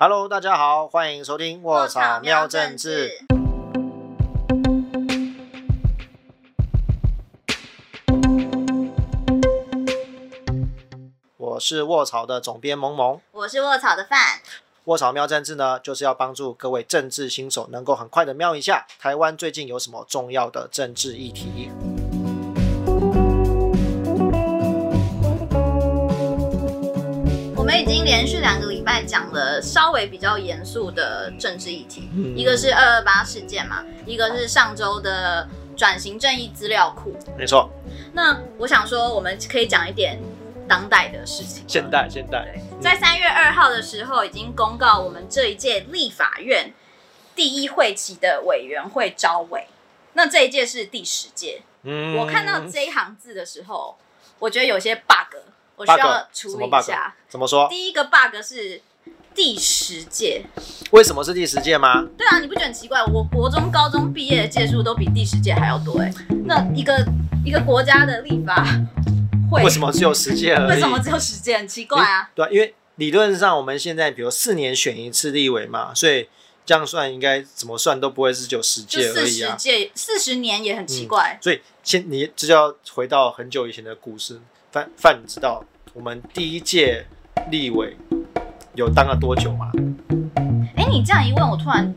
Hello，大家好，欢迎收听卧草喵政治。我是卧草的总编萌萌。我是卧草的范。卧草喵政治呢，就是要帮助各位政治新手能够很快的瞄一下台湾最近有什么重要的政治议题。我们已经连续两个礼拜讲了稍微比较严肃的政治议题，一个是二二八事件嘛，一个是上周的转型正义资料库。没错，那我想说，我们可以讲一点当代的事情。现代，现代。在三月二号的时候，已经公告我们这一届立法院第一会期的委员会招委。那这一届是第十届。嗯，我看到这一行字的时候，我觉得有些 bug，我需要处理一下。怎么说？第一个 bug 是第十届。为什么是第十届吗？对啊，你不觉得很奇怪？我国中、高中毕业的届数都比第十届还要多哎。那一个一个国家的立法会。为什么只有十届？为什么只有十届？很奇怪啊！对啊，因为理论上我们现在比如四年选一次立委嘛，所以这样算应该怎么算都不会是只有十届而已啊。四十届，四十年也很奇怪。所以先你这就要回到很久以前的故事。范范，你知道我们第一届立委有当了多久吗？哎，你这样一问，我突然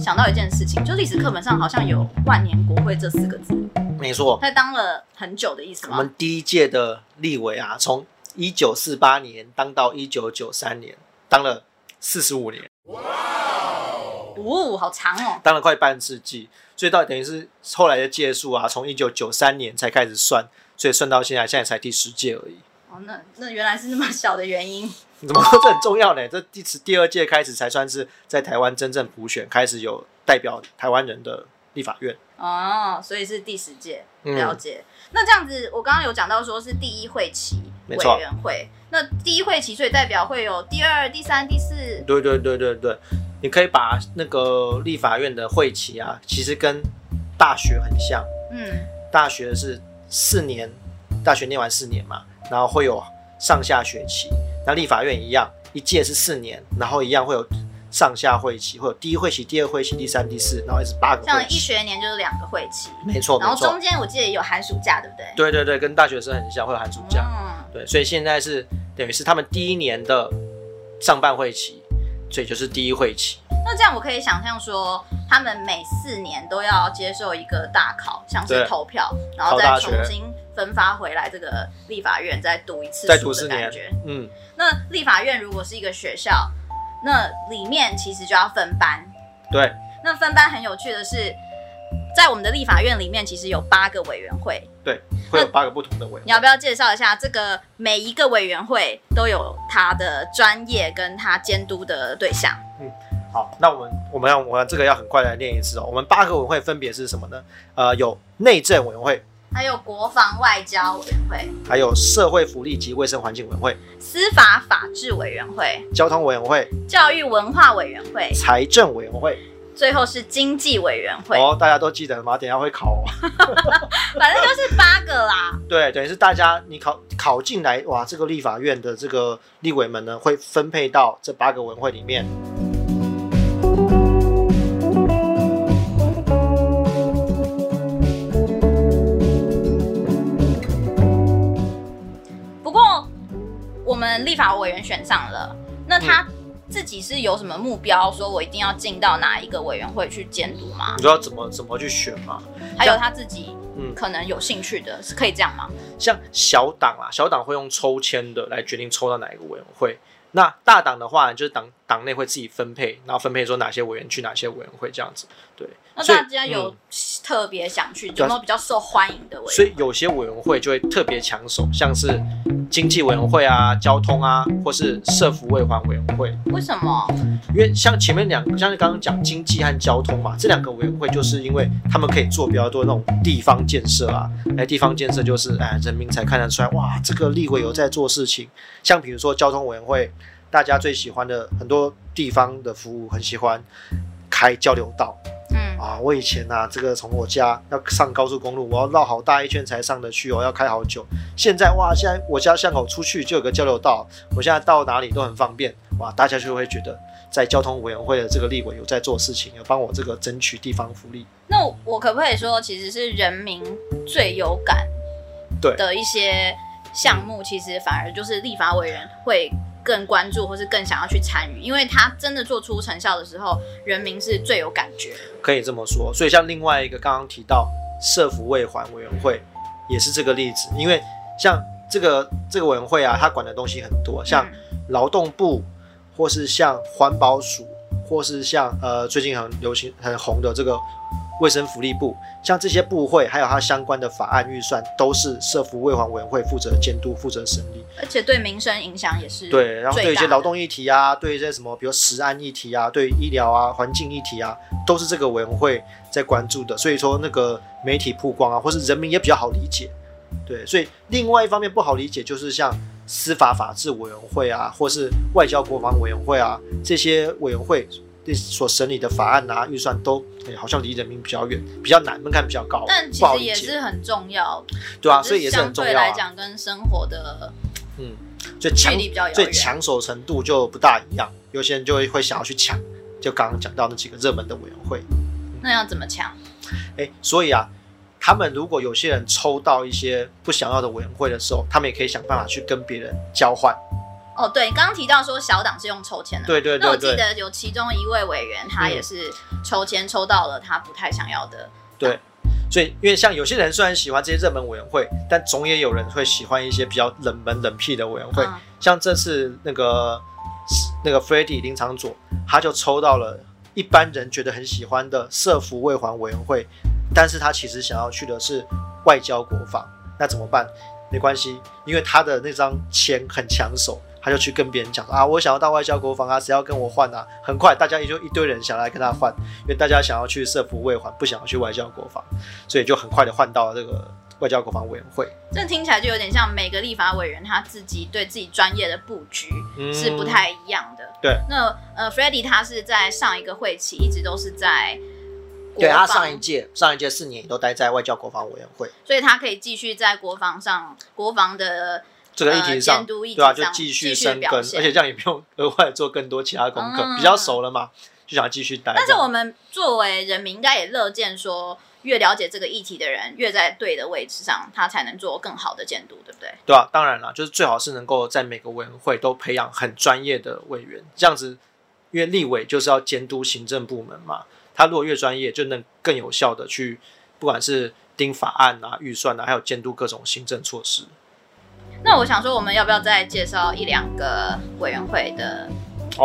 想到一件事情，就历史课本上好像有“万年国会”这四个字。没错，他当了很久的意思吗？我们第一届的立委啊，从一九四八年当到一九九三年，当了四十五年。哇哦，好长哦！当了快半世纪，所以到底等于是后来的届数啊，从一九九三年才开始算，所以算到现在，现在才第十届而已。哦，那那原来是那么小的原因。怎么说这很重要呢？这第十第二届开始才算是在台湾真正普选，开始有代表台湾人的立法院。哦，所以是第十届了解。那这样子，我刚刚有讲到说是第一会期委员会，那第一会期所以代表会有第二、第三、第四。对对对对对，你可以把那个立法院的会期啊，其实跟大学很像。嗯，大学是四年，大学念完四年嘛，然后会有上下学期。那立法院一样，一届是四年，然后一样会有。上下会期，会有第一会期、第二会期、第三、第四，然后一直八个。像一学年就是两个会期，没错。然后中间我记得也有寒暑假，对不对？对对对，跟大学生很像，会有寒暑假。嗯，对，所以现在是等于是他们第一年的上半会期，所以就是第一会期。那这样我可以想象说，他们每四年都要接受一个大考，像是投票，然后再重新分发回来这个立法院再读一次，再读四年。嗯，那立法院如果是一个学校。那里面其实就要分班，对。那分班很有趣的是，在我们的立法院里面，其实有八个委员会，对，会有八个不同的委。你要不要介绍一下这个每一个委员会都有他的专业跟他监督的对象？嗯，好，那我们我们要我们这个要很快来念一次哦。我们八个委员会分别是什么呢？呃，有内政委员会。还有国防外交委员会，还有社会福利及卫生环境委员会，司法法制委员会，交通委员会，教育文化委员会，财政委员会，最后是经济委员会。哦，大家都记得吗？等下会考哦。反正就是八个啦。对，等于是大家你考考进来，哇，这个立法院的这个立委们呢，会分配到这八个委员会里面。我们立法委员选上了，那他自己是有什么目标？说我一定要进到哪一个委员会去监督吗？你说怎么怎么去选吗？还有他自己嗯，可能有兴趣的是可以这样吗？像小党啊，小党会用抽签的来决定抽到哪一个委员会。那大党的话，就是党党内会自己分配，然后分配说哪些委员去哪些委员会这样子。对，那大家有特别想去，有没有比较受欢迎的委员？所以有些委员会就会特别抢手，像是。经济委员会啊，交通啊，或是社福卫环委员会，为什么？因为像前面两，像是刚刚讲经济和交通嘛，这两个委员会就是因为他们可以做比较多那种地方建设啊，哎，地方建设就是哎，人民才看得出来，哇，这个立委有在做事情。像比如说交通委员会，大家最喜欢的很多地方的服务，很喜欢开交流道。嗯啊，我以前呐，这个从我家要上高速公路，我要绕好大一圈才上得去哦，要开好久。现在哇，现在我家巷口出去就有个交流道，我现在到哪里都很方便。哇，大家就会觉得在交通委员会的这个立委有在做事情，有帮我这个争取地方福利。那我可不可以说，其实是人民最有感对的一些项目，其实反而就是立法委员会更关注，或是更想要去参与，因为他真的做出成效的时候，人民是最有感觉。可以这么说。所以像另外一个刚刚提到社福卫环委员会，也是这个例子，因为像这个这个委员会啊，他管的东西很多，像劳动部，或是像环保署，或是像呃最近很流行很红的这个。卫生福利部，像这些部会，还有它相关的法案预算，都是社福卫环委员会负责监督、负责审理，而且对民生影响也是对。然后对一些劳动议题啊，对一些什么，比如食安议题啊，对医疗啊、环境议题啊，都是这个委员会在关注的。所以说，那个媒体曝光啊，或是人民也比较好理解。对，所以另外一方面不好理解，就是像司法法制委员会啊，或是外交国防委员会啊这些委员会。所审理的法案啊，预算都好像离人民比较远，比较难，门槛比较高。但其实也是很重要，对啊，所以也是很重要。来讲，跟生活的嗯，最强最抢手程度就不大一样。有些人就会会想要去抢，就刚刚讲到那几个热门的委员会。那要怎么抢？哎，所以啊，他们如果有些人抽到一些不想要的委员会的时候，他们也可以想办法去跟别人交换。哦，对，刚刚提到说小党是用抽签的，对对对。那我记得有其中一位委员，他也是抽签抽到了他不太想要的。对，所以因为像有些人虽然喜欢这些热门委员会，但总也有人会喜欢一些比较冷门冷僻的委员会。像这次那个那个 f r e d d y 林长佐，他就抽到了一般人觉得很喜欢的社福卫环委员会，但是他其实想要去的是外交国防，那怎么办？没关系，因为他的那张签很抢手。他就去跟别人讲啊，我想要到外交国防啊，谁要跟我换啊？很快，大家也就一堆人想来跟他换，因为大家想要去社福卫环，不想要去外交国防，所以就很快的换到了这个外交国防委员会。这听起来就有点像每个立法委员他自己对自己专业的布局是不太一样的。对，那呃 f r e d d y 他是在上一个会期一直都是在，对他上一届上一届四年都待在外交国防委员会，所以他可以继续在国防上国防的。这个议题上，对吧？就继续深耕，而且这样也不用额外做更多其他功课，比较熟了嘛，就想继续待。但是我们作为人民，应该也乐见说，越了解这个议题的人，越在对的位置上，他才能做更好的监督，对不对？对啊，当然了，就是最好是能够在每个委员会都培养很专业的委员，这样子，因为立委就是要监督行政部门嘛，他如果越专业，就能更有效的去，不管是盯法案啊、预算啊，还有监督各种行政措施。那我想说，我们要不要再介绍一两个委员会的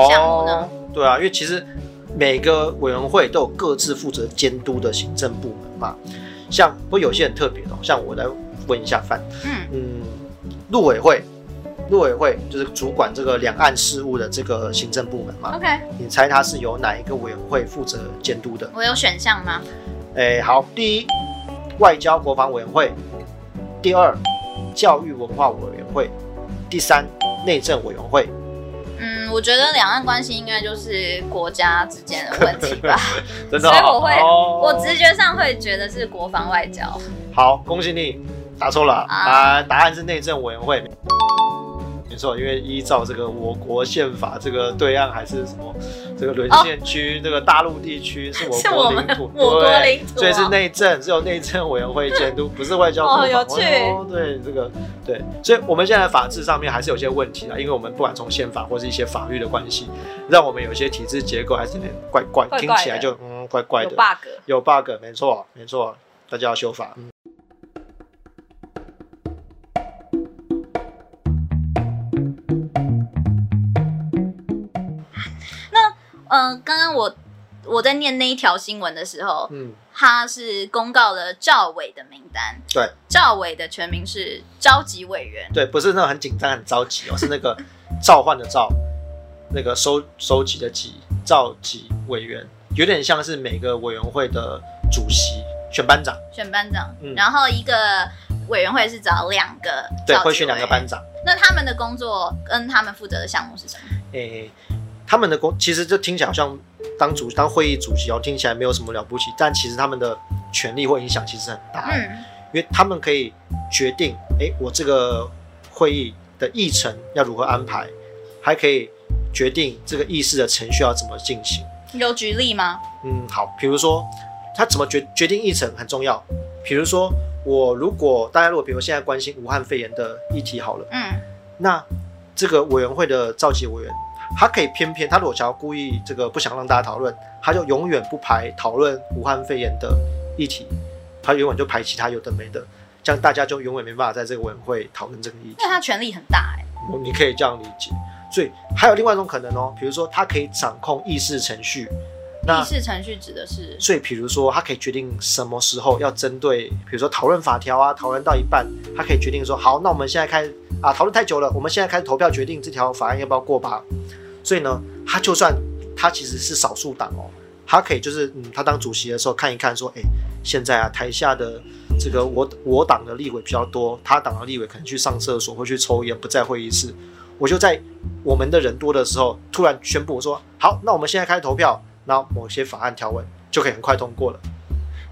项目呢？对啊，因为其实每个委员会都有各自负责监督的行政部门嘛。像不有些很特别的，像我来问一下范，嗯嗯，陆委会，陆委会就是主管这个两岸事务的这个行政部门嘛。OK，你猜它是由哪一个委员会负责监督的？我有选项吗？哎，好，第一，外交国防委员会；第二。教育文化委员会，第三内政委员会。嗯，我觉得两岸关系应该就是国家之间的问题吧，真的所以我会，我直觉上会觉得是国防外交。好，恭喜你答错了啊！答案是内政委员会。没错，因为依照这个我国宪法，这个对岸还是什么这个沦陷区，这个大陆地区 是我国领土，对，所以是内政，只有内政委员会监督，不是外交部。哦，有趣。对，这个对，所以我们现在法制上面还是有些问题啊，因为我们不管从宪法或是一些法律的关系，让我们有些体制结构还是有点怪怪，听起来就嗯怪怪的，有 bug，有 bug，没错，没错，大家要修法。嗯，刚刚我我在念那一条新闻的时候，嗯，他是公告了赵伟的名单。对，赵伟的全名是召集委员。对，不是那种很紧张、很着急哦，是那个 召唤的召，那个收收集的集，召集委员，有点像是每个委员会的主席选班长。选班长，然后一个委员会是找两个，对，会选两个班长。那他们的工作跟他们负责的项目是什么？诶。他们的工其实这听起来好像当主当会议主席哦，听起来没有什么了不起，但其实他们的权力或影响其实很大，嗯，因为他们可以决定，哎，我这个会议的议程要如何安排，还可以决定这个议事的程序要怎么进行。有举例吗？嗯，好，比如说他怎么决决定议程很重要。比如说我如果大家如果比如现在关心武汉肺炎的议题好了，嗯，那这个委员会的召集委员，他可以偏偏他如果想要故意这个不想让大家讨论，他就永远不排讨论武汉肺炎的议题，他永远就排其他有的没的，这样大家就永远没办法在这个委员会讨论这个议题。因为他权力很大哎、你可以这样理解。所以还有另外一种可能哦，比如说他可以掌控议事程序，那议事程序指的是所以比如说他可以决定什么时候要针对，比如说讨论法条啊，讨论到一半，他可以决定说好，那我们现在开始啊，讨论太久了，我们现在开始投票决定这条法案要不要过吧。所以呢，他就算他其实是少数党哦，他可以就是嗯，他当主席的时候看一看说，哎，现在啊台下的这个我我党的立委比较多，他党的立委可能去上厕所或去抽烟，不在会议室。我就在我们的人多的时候，突然宣布说好，那我们现在开始投票，然后某些法案条文就可以很快通过了。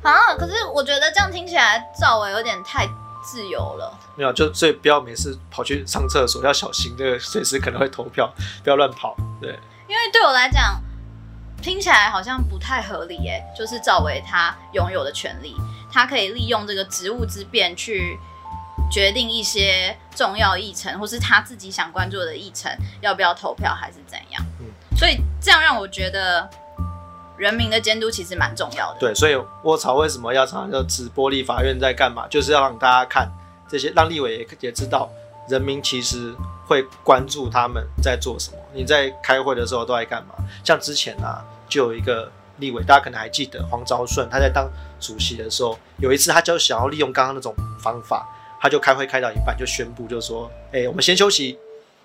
啊，可是我觉得这样听起来赵伟有点太自由了。没有，就所以不要每次跑去上厕所，要小心，这个随时可能会投票，不要乱跑。对，因为对我来讲，听起来好像不太合理耶。就是赵薇她拥有的权利，她可以利用这个职务之便去决定一些重要议程，或是他自己想关注的议程要不要投票，还是怎样。嗯所以这样让我觉得人民的监督其实蛮重要的。对，所以窝槽为什么要常常就直播立法院在干嘛，就是要让大家看这些，让立委也也知道人民其实会关注他们在做什么。你在开会的时候都在干嘛？像之前啊，就有一个立委，大家可能还记得黄昭顺，他在当主席的时候，有一次他就想要利用刚刚那种方法，他就开会开到一半就宣布，就说：“哎、我们先休息。”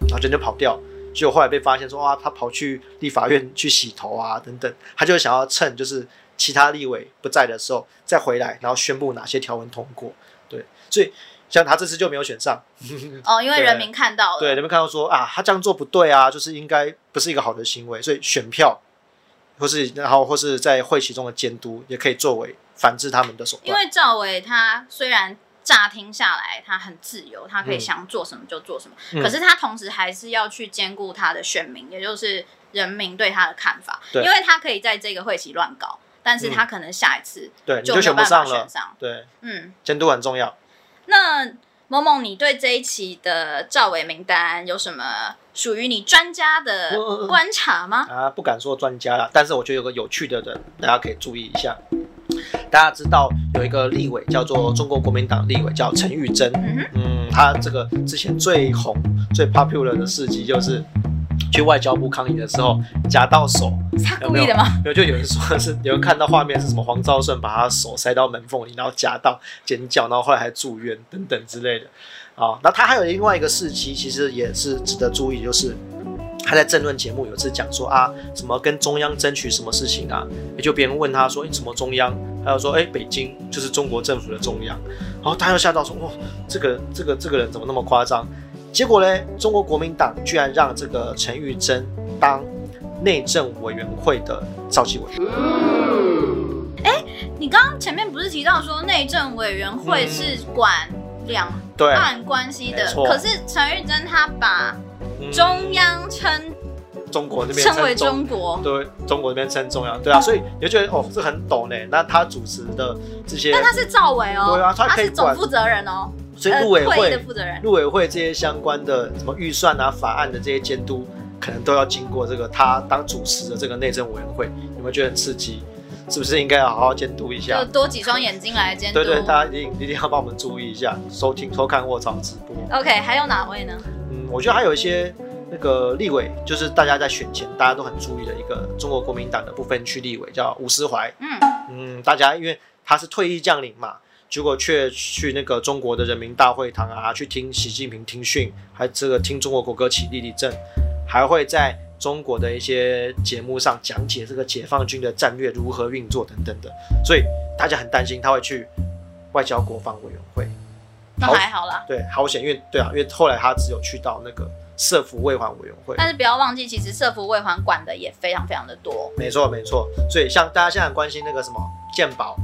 然后人就跑掉。结果后来被发现说，哇，他跑去立法院去洗头啊，等等，他就想要趁就是其他立委不在的时候再回来，然后宣布哪些条文通过。对，所以像他这次就没有选上。哦，因为人民看到了。对，人民看到说啊，他这样做不对啊，就是应该不是一个好的行为，所以选票或是然后或是在会期中的监督也可以作为反制他们的手段。因为赵伟他虽然乍听下来他很自由，他可以嗯想做什么就做什么，嗯可是他同时还是要去兼顾他的选民，也就是人民对他的看法，因为他可以在这个会期乱搞，但是他可能下一次就就选不上了。选上。对，嗯，监督很重要。那某某，你对这一期的赵伟名单有什么属于你专家的观察吗？啊，不敢说专家了，但是我觉得有个有趣的人，大家可以注意一下。大家知道有一个立委叫做中国国民党立委叫陈玉珍，嗯他这个之前最红、最 popular 的事迹就是去外交部抗议的时候夹到手，是他故意的吗？没有，就有人说是有人看到画面是什么黄昭顺把他手塞到门缝里，然后夹到尖叫，然后后来还住院等等之类的。啊，那他还有另外一个事迹，其实也是值得注意，就是他在政论节目有次讲说啊，什么跟中央争取什么事情啊，也就别人问他说，哎、什么中央？他就说，哎、北京就是中国政府的中央。然后他又吓到说，哇，这个这个这个人怎么那么夸张？结果呢，中国国民党居然让这个陈玉珍当内政委员会的召集委员。你刚刚前面不是提到说内政委员会是管两对，岸关系的可是陈玉珍他把嗯中央称中国那边称为中中国，对中国那边称中央，对啊，所以你就觉得哦，这很懂呢。那他主持的这些，但他是赵伟哦，对啊他是总负责人哦，所以陆委呃会的会、负责人。陆委会这些相关的什么预算啊、法案的这些监督，可能都要经过这个他当主持的这个内政委员会。有没有觉得很刺激？是不是应该要好好监督一就下？多几双眼睛来监督。对对，大家一定一定要帮我们注意一下，收听收看卧槽直播。OK，还有哪位呢？嗯，我觉得还有一些那个立委，就是大家在选前大家都很注意的一个中国国民党的不分区立委，叫吴思怀。嗯，嗯，大家因为他是退役将领嘛，结果却去那个中国的人民大会堂啊，去听习近平听训，还这个听中国国歌起立立正，还会在中国的一些节目上讲解这个解放军的战略如何运作等等的，所以大家很担心他会去外交国防委员会。那还好啦。对，好险，因为对啊，因为后来他只有去到那个社服未还委员会。但是不要忘记，其实社服未还管的也非常非常的多。没错，没错。所以像大家现在关心那个什么鉴宝、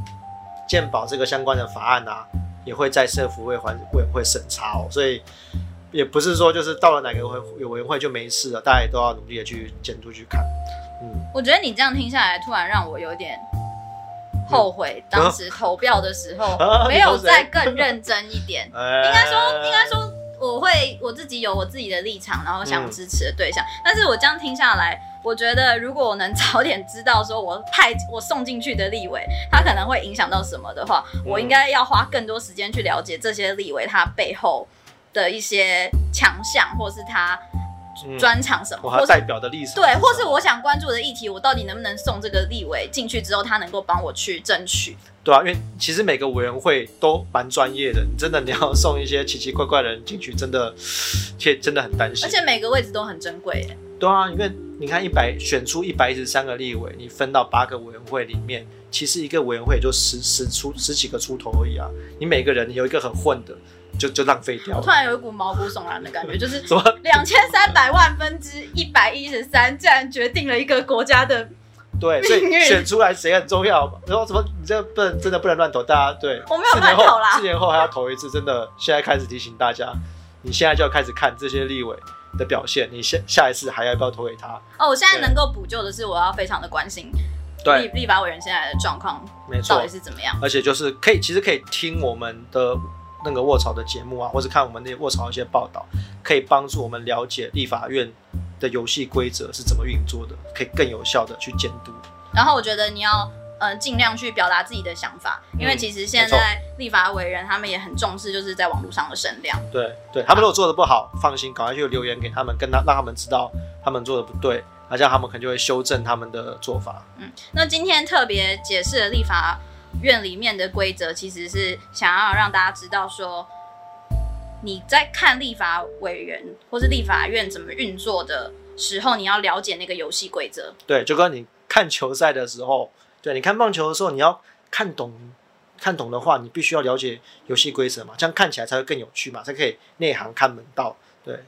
鉴宝这个相关的法案啊，也会在社服未还委员会审查哦。所以也不是说就是到了哪个会有委员会就没事了，大家也都要努力的去监督去看。嗯，我觉得你这样听下来，突然让我有点后悔，当时投票的时候没有再更认真一点。应该说，应该说。我会我自己有我自己的立场，然后想支持的对象。但是我这样听下来，我觉得如果我能早点知道说我派 我送进去的立委，他可能会影响到什么的话，我应该要花更多时间去了解这些立委他背后的一些强项，或是他。专长什么，或代表的历史，对，或是我想关注的议题，我到底能不能送这个立委进去之后，他能够帮我去争取？对啊，因为其实每个委员会都蛮专业的，你真的你要送一些奇奇怪怪的人进去，真的，且真的很担心。而且每个位置都很珍贵，对啊，因为你看一百选出一百一十三个立委，你分到八个委员会里面，其实一个委员会也就十十出十几个出头而已啊，你每个人有一个很混的。就就浪费掉了。突然有一股毛骨悚然的感觉，就是什么两千三百万分之一百一十三，竟然决定了一个国家的对，所以选出来谁很重要。然后什么，你这不能真的不能乱投，大家对。我没有乱投啦。四年后还要投一次，真的。现在开始提醒大家，你现在就要开始看这些立委的表现，你下下一次还要不要投给他？哦，我现在能够补救的是，我要非常的关心立立法委员现在的状况，没错，到底是怎么样？而且就是可以，其实可以听我们的。那个卧槽的节目啊，或者看我们那卧槽一些报道，可以帮助我们了解立法院的游戏规则是怎么运作的，可以更有效的去监督。然后我觉得你要嗯尽量去表达自己的想法，因为其实现在立法委员他们也很重视，就是在网络上的声量。对对，他们如果做的不好，放心，赶快去留言给他们，跟他让他们知道他们做的不对，那这样他们可能就会修正他们的做法。嗯，那今天特别解释了立法。院里面的规则其实是想要让大家知道，说你在看立法委员或是立法院怎么运作的时候，你要了解那个游戏规则。对，就跟你看球赛的时候，对，你看棒球的时候，你要看懂，看懂的话，你必须要了解游戏规则嘛，这样看起来才会更有趣嘛，才可以内行看门道。对。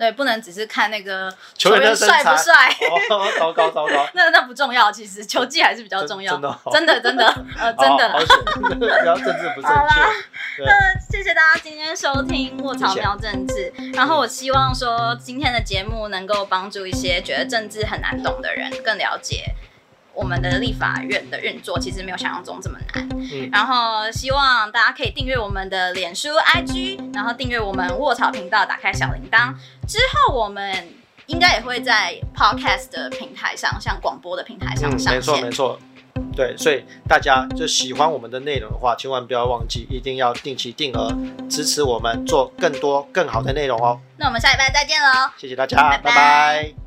对，不能只是看那个球员帅不帅，糟糕糟糕。那那不重要，其实球技还是比较重要。真的，真的，真的，呃，真的。不要政治不正确。那谢谢大家今天收听《卧槽喵政治》，然后我希望说今天的节目能够帮助一些觉得政治很难懂的人更了解。我们的立法院的运作其实没有想象中这么难，嗯，然后希望大家可以订阅我们的脸书 IG，然后订阅我们卧草频道，打开小铃铛。之后我们应该也会在 Podcast 的平台上，像广播的平台上上线。没错没错，对，所以大家就喜欢我们的内容的话，千万不要忘记，一定要定期定额支持我们，做更多更好的内容哦。那我们下礼拜再见喽，谢谢大家，拜拜。